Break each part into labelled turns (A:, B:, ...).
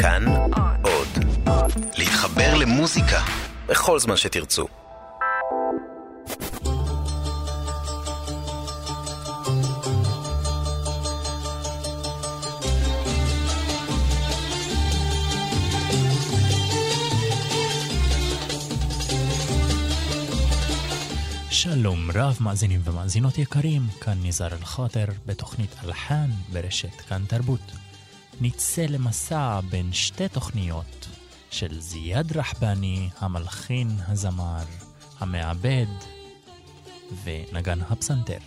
A: כאן עוד. להתחבר למוזיקה בכל זמן שתרצו.
B: שלום רב מאזינים ומאזינות יקרים, כאן ניזר אל-חאטר בתוכנית אלחן ברשת כאן תרבות. נצא למסע בין שתי תוכניות של זיאד רחבני, המלחין, הזמר, המעבד ונגן הפסנתר.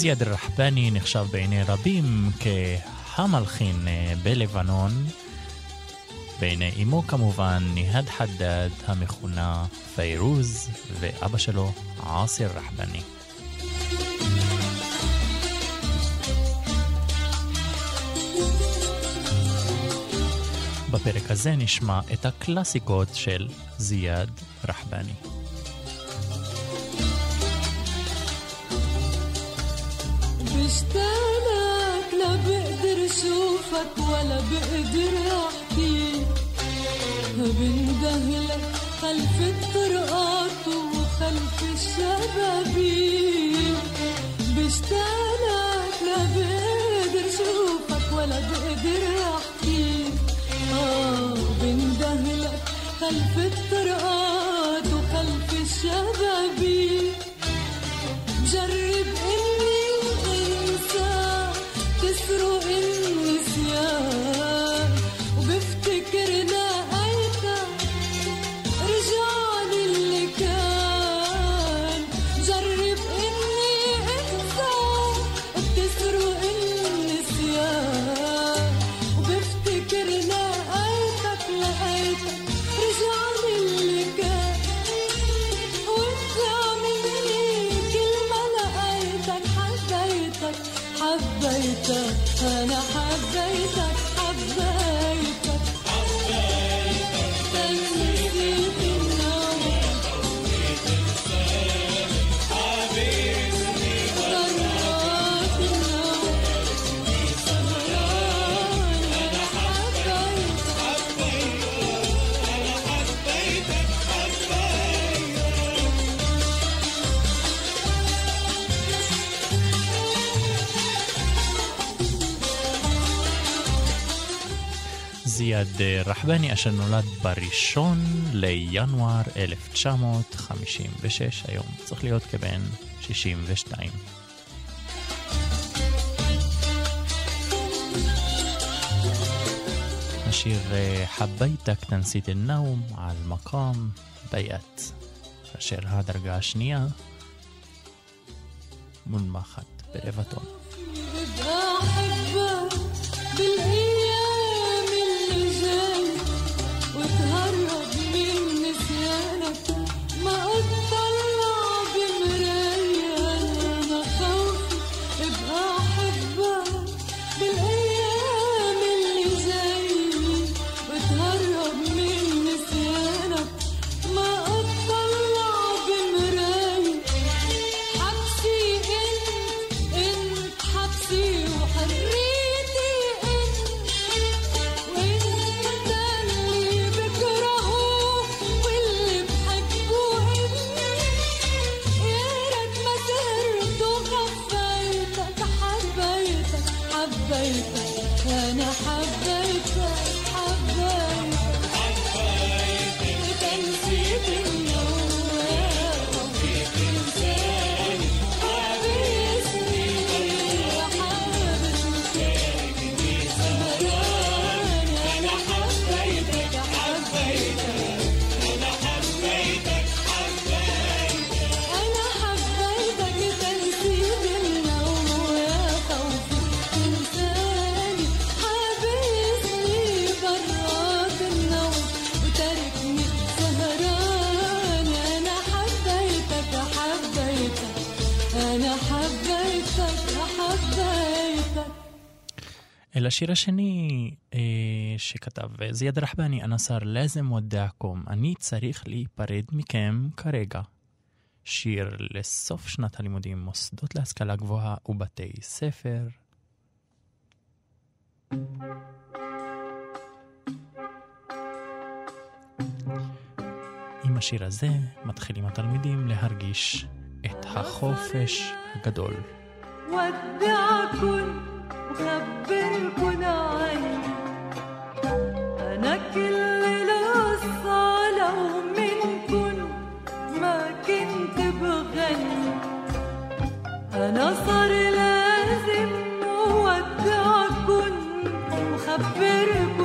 B: זיאד רחבני נחשב בעיני רבים כהמלחין אה, בלבנון. בעיני אמו כמובן ניהד חדד המכונה פיירוז ואבא שלו עאסר רחבני. בפרק הזה נשמע את הקלאסיקות של זיאד רחבני.
C: مشتاقلك لا بقدر شوفك ولا بقدر احكيك بندهلك خلف الطرقات وخلف الشبابيك. بشتاقلك لا بقدر شوفك ولا بقدر احكيك آه بندهلك خلف الطرقات وخلف الشبابيك. جرب ליד
B: אה, רחבני, אשר נולד בראשון לינואר 1956, היום צריך להיות כבן 62. השיר אה, "חבייתק קטנסית אל-נאום" על מקום בייאת, אשר הדרגה השנייה מונמכת
C: ברבע טונה.
B: אל השיר השני אה, שכתב זיאד רחבני, אנסר לזם ודעקום, אני צריך להיפרד מכם כרגע. שיר לסוף שנת הלימודים, מוסדות להשכלה גבוהה ובתי ספר. עם השיר הזה מתחילים התלמידים להרגיש את החופש הגדול.
C: ودعكن أنا كل لو منكن بغني أنا صار لازم ودعكن وخبركن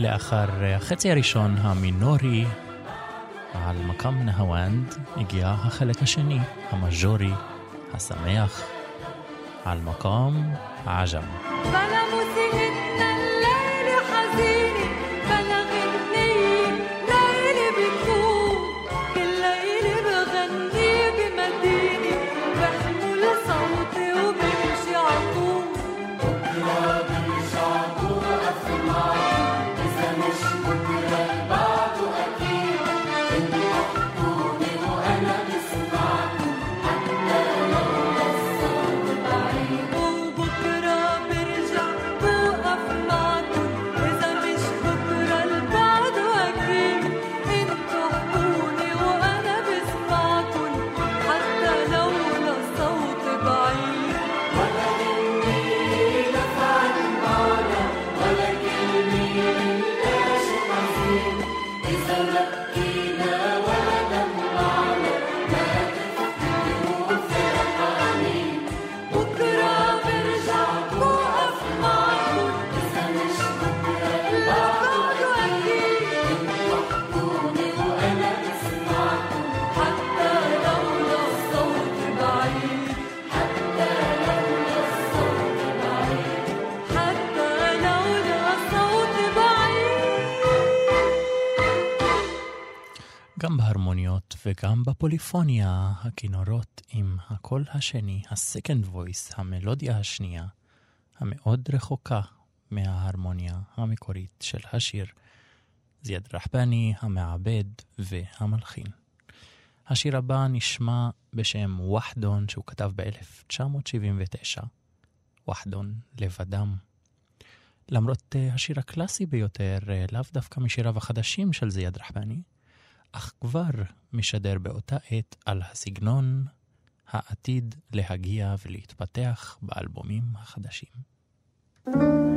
B: לאחר החצי הראשון המינורי על מקם נהוונד, הגיע החלק השני, המז'ורי, השמח, על מקום עג'ם. בהרמוניות וגם בפוליפוניה, הכינורות עם הקול השני, הסקנד וויס, המלודיה השנייה, המאוד רחוקה מההרמוניה המקורית של השיר, זיאד רחבני, המעבד והמלחין. השיר הבא נשמע בשם וחדון, שהוא כתב ב-1979. וחדון, לבדם. למרות אה, השיר הקלאסי ביותר, אה, לאו דווקא משיריו החדשים של זיאד רחבני, אך כבר משדר באותה עת על הסגנון העתיד להגיע ולהתפתח באלבומים החדשים.
C: שימו לב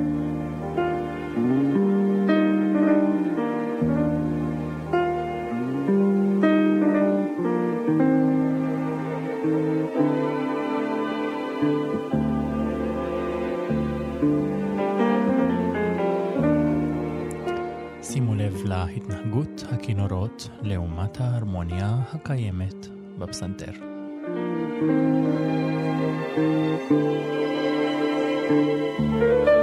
C: להתנהגות הכינורות לעומת ההרמוניה הקיימת בפסנתר.
B: thank
C: you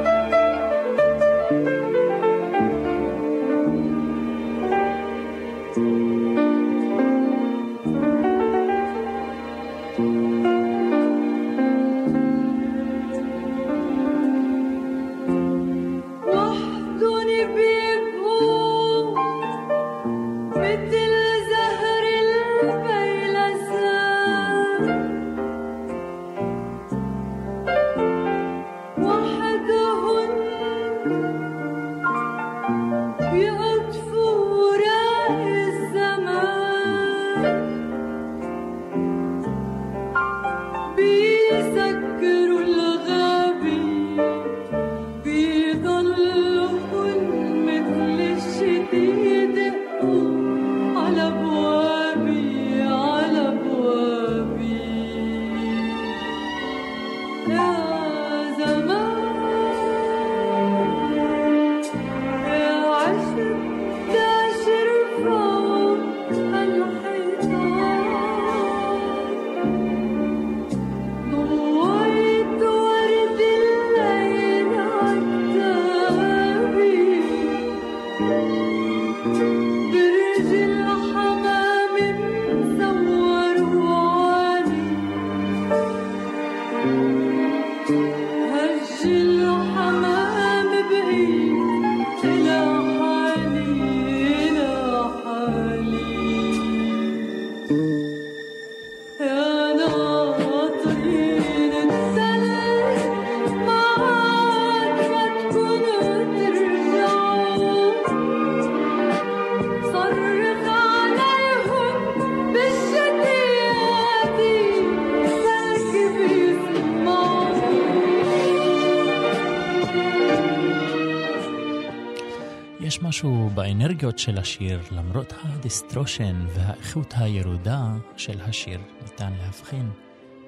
C: משהו באנרגיות של השיר, למרות ה distortion והאיכות הירודה של השיר, ניתן להבחין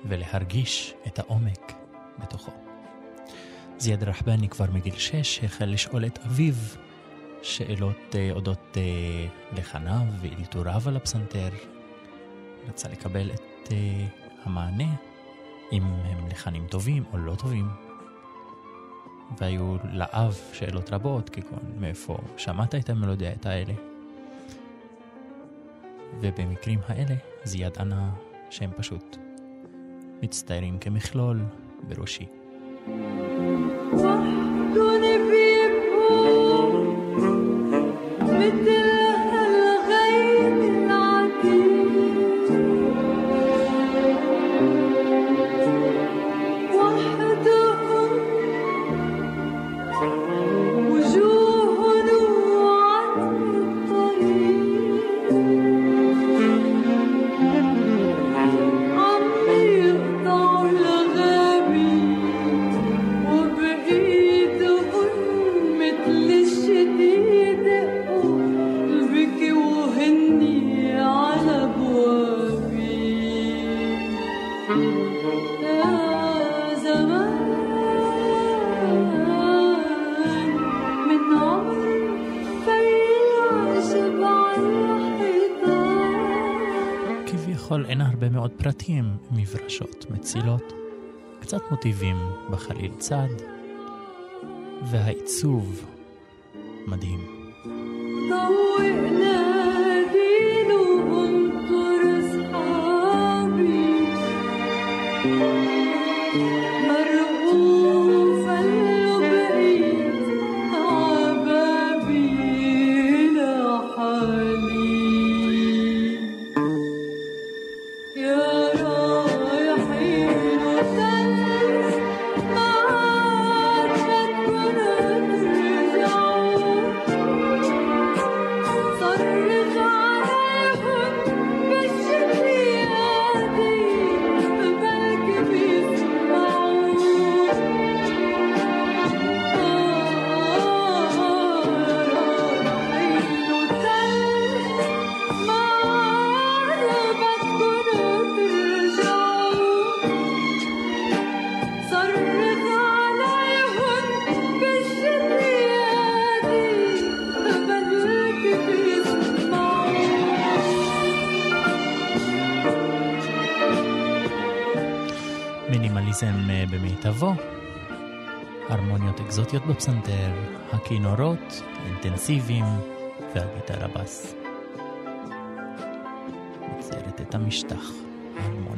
C: ולהרגיש את העומק בתוכו. זיאד רחבני כבר מגיל שש החל לשאול את אביו שאלות אה, אודות אה, לחניו ואלתוריו על הפסנתר. רצה לקבל את אה, המענה, אם הם לחנים טובים או לא טובים. והיו לאב שאלות רבות, כגון מאיפה שמעת את המלודיות האלה. ובמקרים האלה זיאד ענה שהם פשוט מצטיירים כמכלול בראשי.
B: وحدن بيبقوا مثل
C: מברשות מצילות, קצת מוטיבים בחליל צד, והעיצוב מדהים.
B: No, wind. במיטבו, הרמוניות אקזוטיות בפסנתר, הכינורות, אינטנסיביים והגיטרה בס. מציירת את המשטח ההרמוני.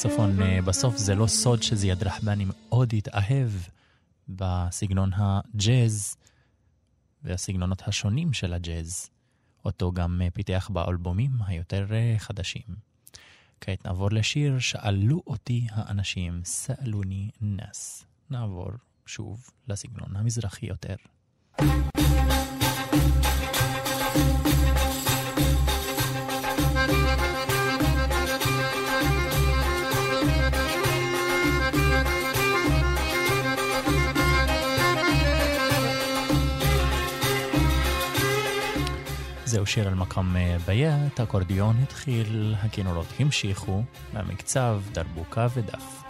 B: הסקסופון אה, בסוף זה לא סוד שזיאד רחבני מאוד התאהב בסגנון הג'אז והסגנונות השונים של הג'אז, אותו גם אה, פיתח באלבומים היותר אה, חדשים. כעת נעבור לשיר שאלו אותי האנשים, סאלוני נאס. נעבור שוב לסגנון המזרחי יותר. זהו שיר על מקום אה, ביית, האקורדיון התחיל, הכינורות המשיכו, מהמקצב, דרבוקה ודף.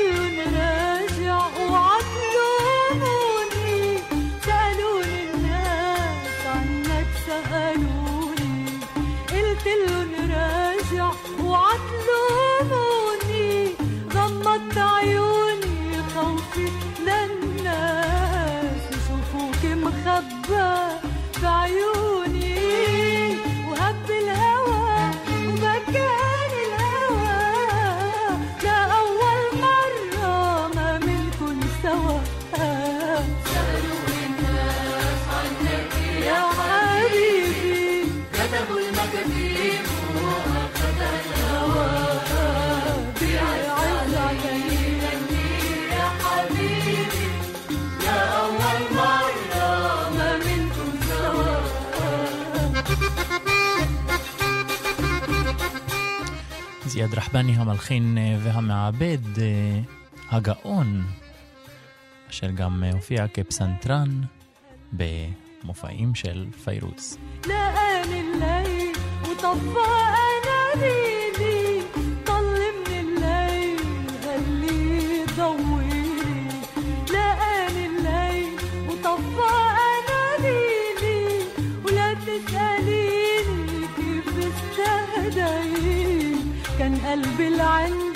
C: Luna.
B: זיאד רחבני המלחין אה, והמעבד, אה, הגאון, אשר גם אה, הופיע כפסנתרן במופעים של פיירוץ.
C: will ein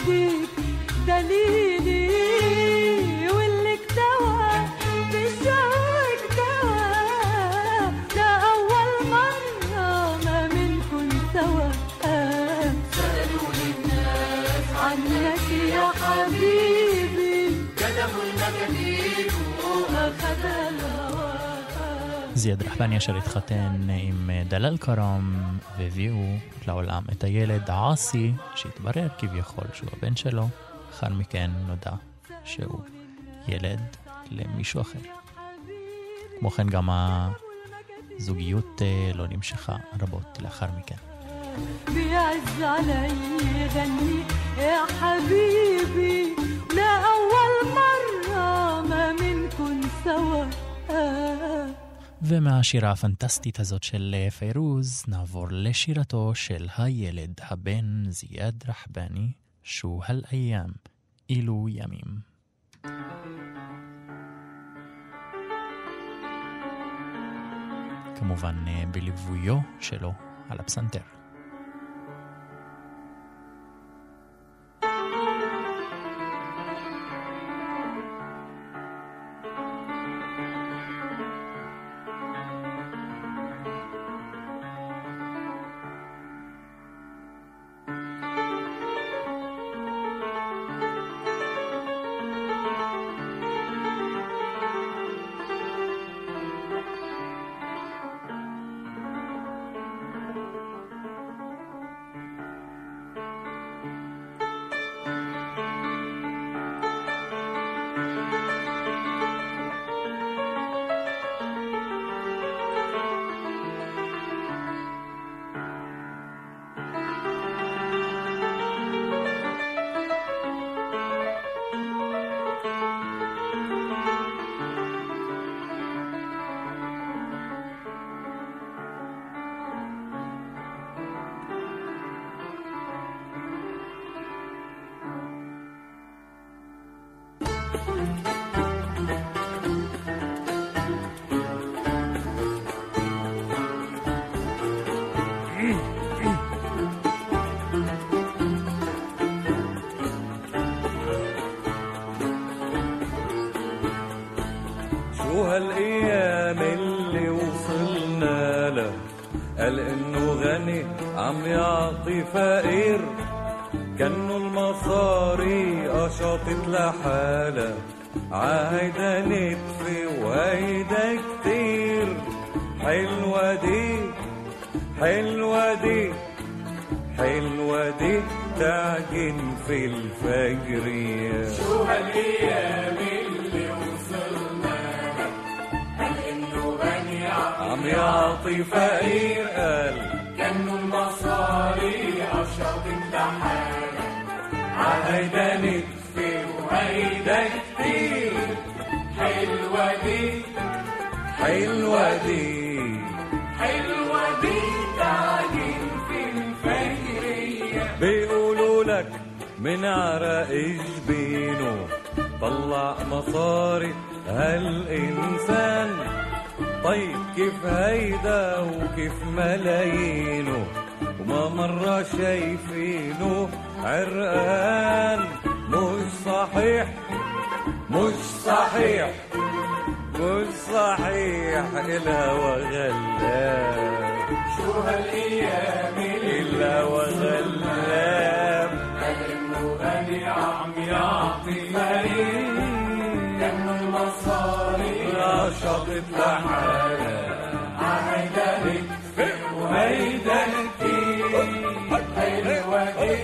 B: זיאד רחבני אשר התחתן עם אה, דלל כרם והביאו לעולם את הילד עאסי, שהתברר כביכול שהוא הבן שלו, לאחר מכן נודע שהוא ילד למישהו אחר. כמו כן גם הזוגיות אה, לא נמשכה רבות לאחר מכן.
C: بيعز علي يغني يا حبيبي لا أول مرة ما منكن سوا
B: ומהשירה הפנטסטית הזאת של אה, פיירוז נעבור לשירתו של הילד הבן זיאד רחבני, שו הל-איים, אילו ימים. כמובן אה, בליוויו שלו על הפסנתר.
D: من عرق جبينه طلع مصاري هالإنسان. طيب كيف هيدا وكيف ملايينه؟ وما مرة شايفينه عرقان. مش صحيح مش صحيح مش صحيح. الهوى غلاب شو هالأيام الهوى غلاب عم يعطي مالي كم المصاري يا شاطط لحالك عميدانك وميدانك حلوة دي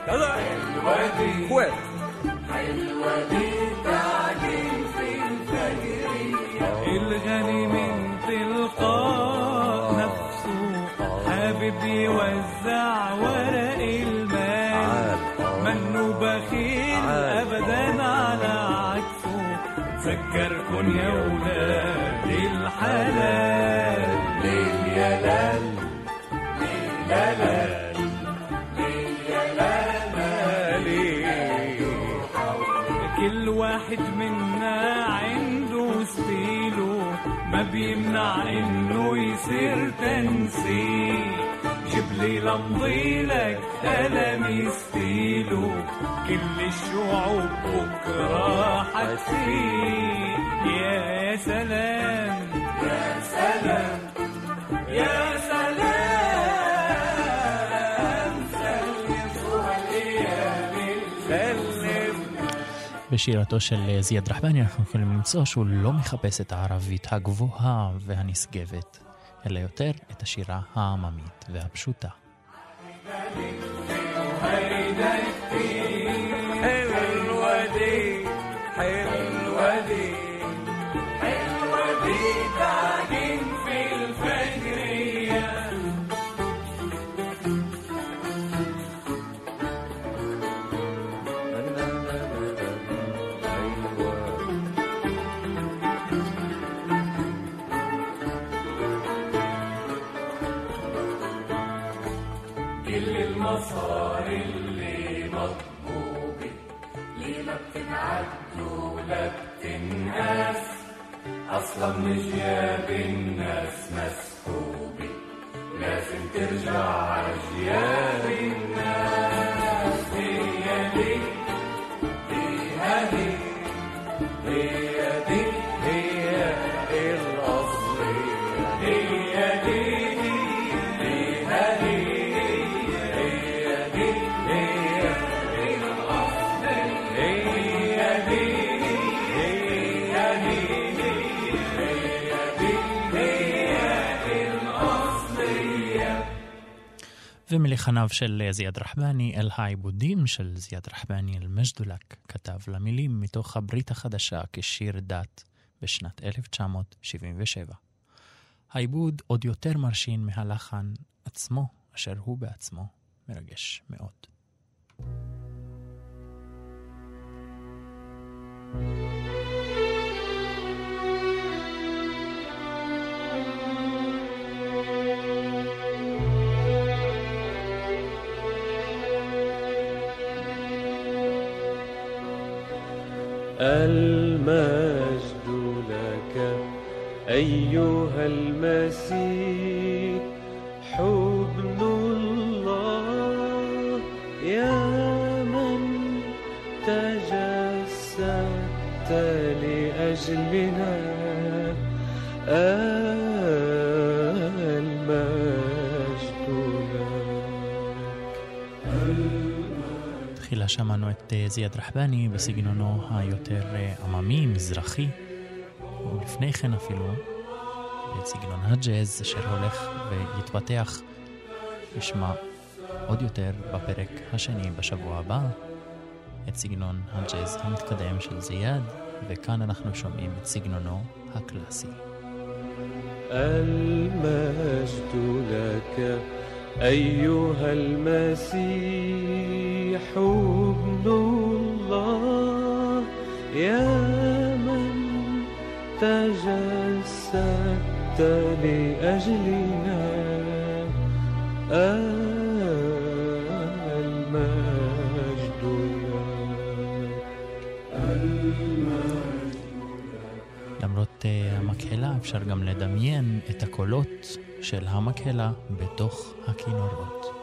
D: حلوة دي حلوة دي يا ولاد الحلال ليل يا لال ليل يا لال كل واحد منا عنده ستيله ما بيمنع إنه يصير تنسيق جيب لي لمضيلك قلم ستيله كل الشعوب بكرة حتفيق يا سلام يا سلام يا سلام سلم شو هالايام سلم
B: בשירתו של זיאד רחבני אנחנו יכולים למצוא שהוא לא מחפש את הערבית הגבוהה והנשגבת, אלא יותר את השירה העממית והפשוטה.
D: حلوة دي حلوة أصلا مش جياب الناس مسحوبين لازم ترجع أجيال الناس
B: לחניו של אה, זיאד רחבני, אל-העיבודים של זיאד רחבני אל-מג'דולק, כתב למילים מתוך הברית החדשה כשיר דת בשנת 1977. העיבוד עוד יותר מרשים מהלחן עצמו, אשר הוא בעצמו מרגש מאוד.
E: thank you أيها المسيح حبن الله يا من تجسدت لأجلنا المجد لك
B: תחילה שמענו את אה, זיאד רחבני בסגנונו היותר אה, עממי, מזרחי, ולפני כן אפילו את סגנון הג'אז אשר הולך ויתפתח, נשמע עוד יותר בפרק השני בשבוע הבא, את סגנון הג'אז המתקדם של זיאד, וכאן אנחנו שומעים את סגנונו הקלאסי.
E: المجد لك أيها المسيح ابن الله يا من تجسدت لأجلنا المجد لك
B: למרות אה, המקהלה אפשר גם לדמיין את הקולות של המקהלה בתוך הכינורות.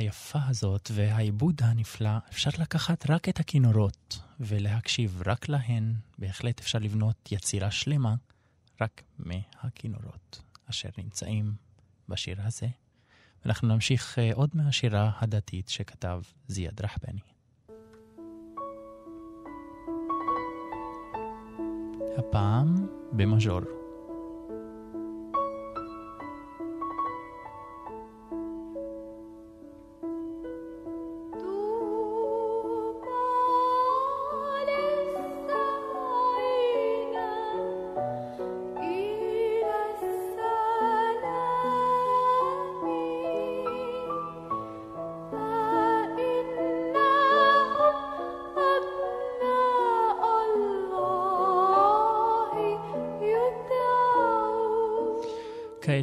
B: היפה הזאת והעיבוד הנפלא אפשר לקחת רק את הכינורות ולהקשיב רק להן. בהחלט אפשר לבנות יצירה שלמה רק מהכינורות אשר נמצאים בשיר הזה. ואנחנו נמשיך אה, עוד מהשירה הדתית שכתב זיאד רחבני. הפעם במז'ור.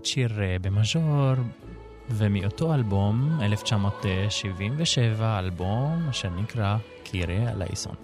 B: שיר אה, במז'ור, ומאותו אלבום, 1977, אלבום אשר נקרא קירה אלייסון.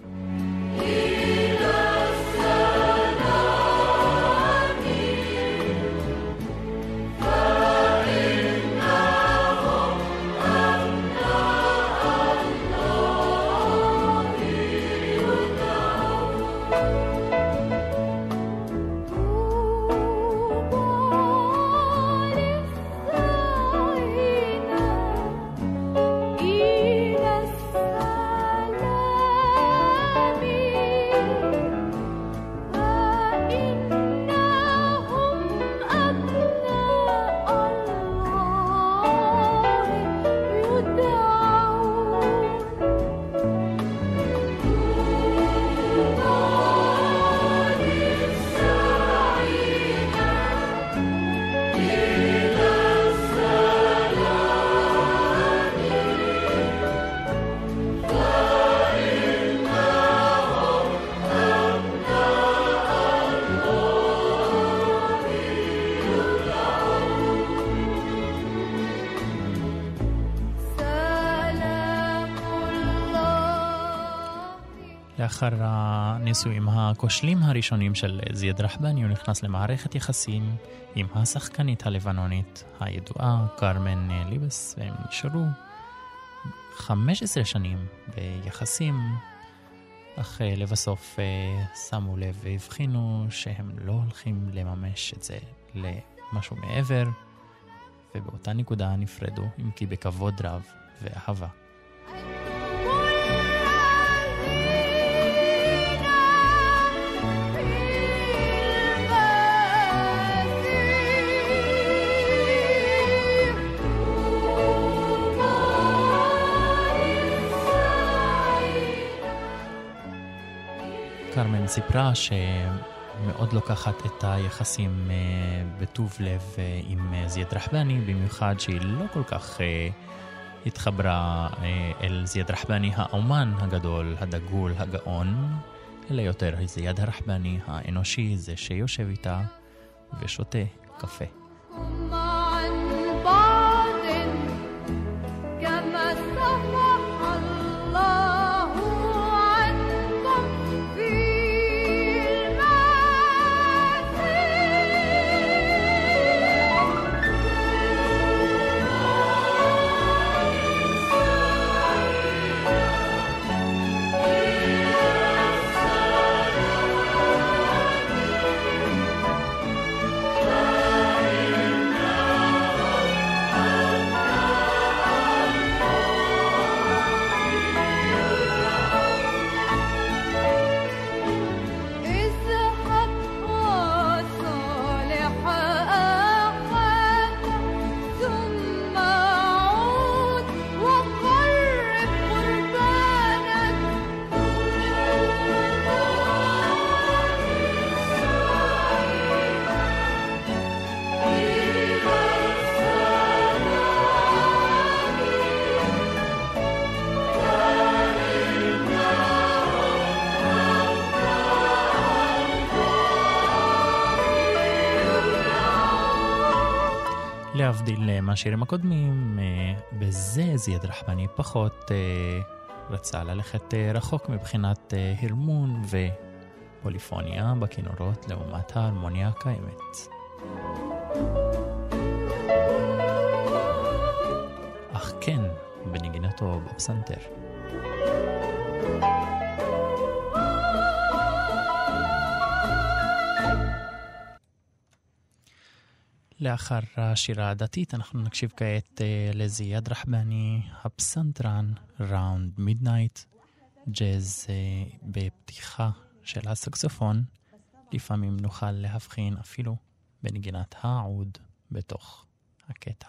B: לאחר הנישואים הכושלים הראשונים של זיאד רחבני, הוא נכנס למערכת יחסים עם השחקנית הלבנונית הידועה, קרמן ליבס, והם נשארו 15 שנים ביחסים, אך אה, לבסוף אה, שמו לב והבחינו שהם לא הולכים לממש את זה למשהו מעבר, ובאותה נקודה נפרדו, אם כי בכבוד רב ואהבה. קרמן סיפרה שמאוד לוקחת את היחסים אה, בטוב לב אה, עם אה, זיאד רחבני, במיוחד שהיא לא כל כך התחברה אל זיאד רחבני האומן הגדול, הדגול, הגאון, אלא יותר זיאד הרחבני האנושי, זה שיושב איתה ושותה קפה. להבדיל מהשירים הקודמים, אה, בזה זיאד רחמני פחות אה, רצה ללכת אה, רחוק מבחינת הרמון ופוליפוניה בכינורות לעומת ההרמוניה הקיימת. אך כן, בנגינתו בפסנתר. לאחר השירה הדתית אנחנו נקשיב כעת uh, לזיאד רחבני, הפסנתרן, ראונד מידנייט, ג'אז uh, בפתיחה של הסקסופון. לפעמים נוכל להבחין אפילו בנגינת העוד בתוך הקטע.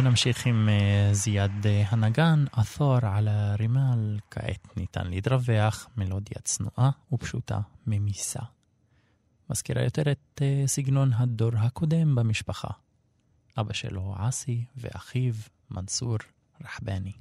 B: ונמשיך עם uh, זיאד uh, הנגן, עתור על הרימל, כעת ניתן להתרווח, מלודיה צנועה ופשוטה ממיסה. מזכירה יותר את uh, סגנון הדור הקודם במשפחה. אבא שלו עסי ואחיו מנסור רחבני.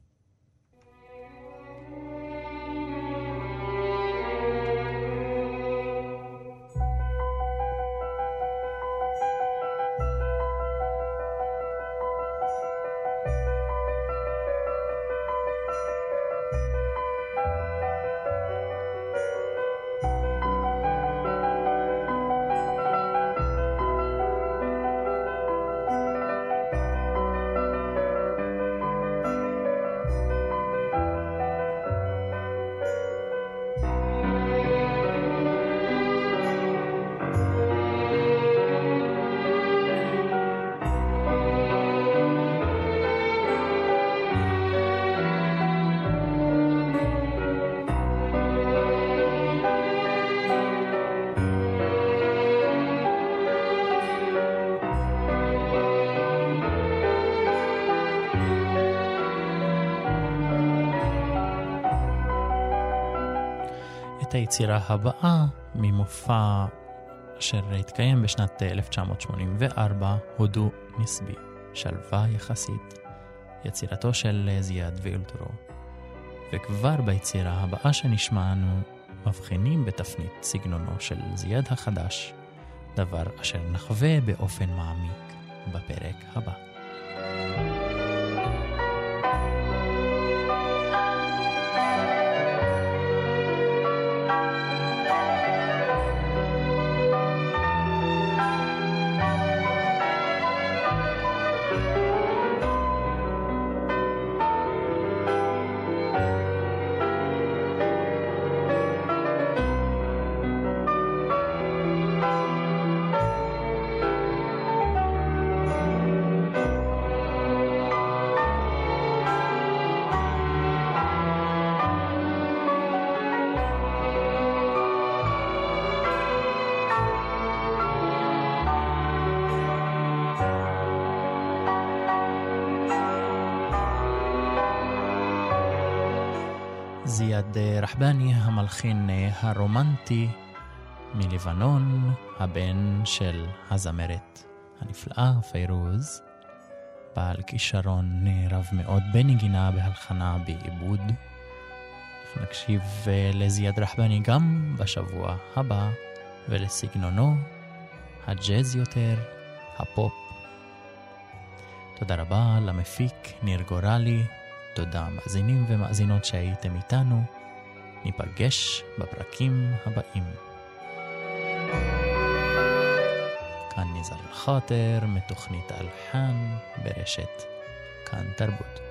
B: את היצירה הבאה ממופע אשר התקיים בשנת 1984, הודו נסבי, שלווה יחסית, יצירתו של זיאד ואילטרו. וכבר ביצירה הבאה שנשמע אנו מבחינים בתפנית סגנונו של זיאד החדש, דבר אשר נחווה באופן מעמיק בפרק הבא. רחבני המלחין הרומנטי מלבנון, הבן של הזמרת הנפלאה פיירוז, בעל כישרון רב מאוד בנגינה, בהלחנה, בעיבוד. נקשיב לזיאד רחבני גם בשבוע הבא, ולסגנונו, הג'אז יותר, הפופ. תודה רבה למפיק ניר גורלי, תודה מאזינים ומאזינות שהייתם איתנו. ניפגש בפרקים הבאים. כאן ניזר אל-חאטר מתוכנית אלחן ברשת כאן תרבות.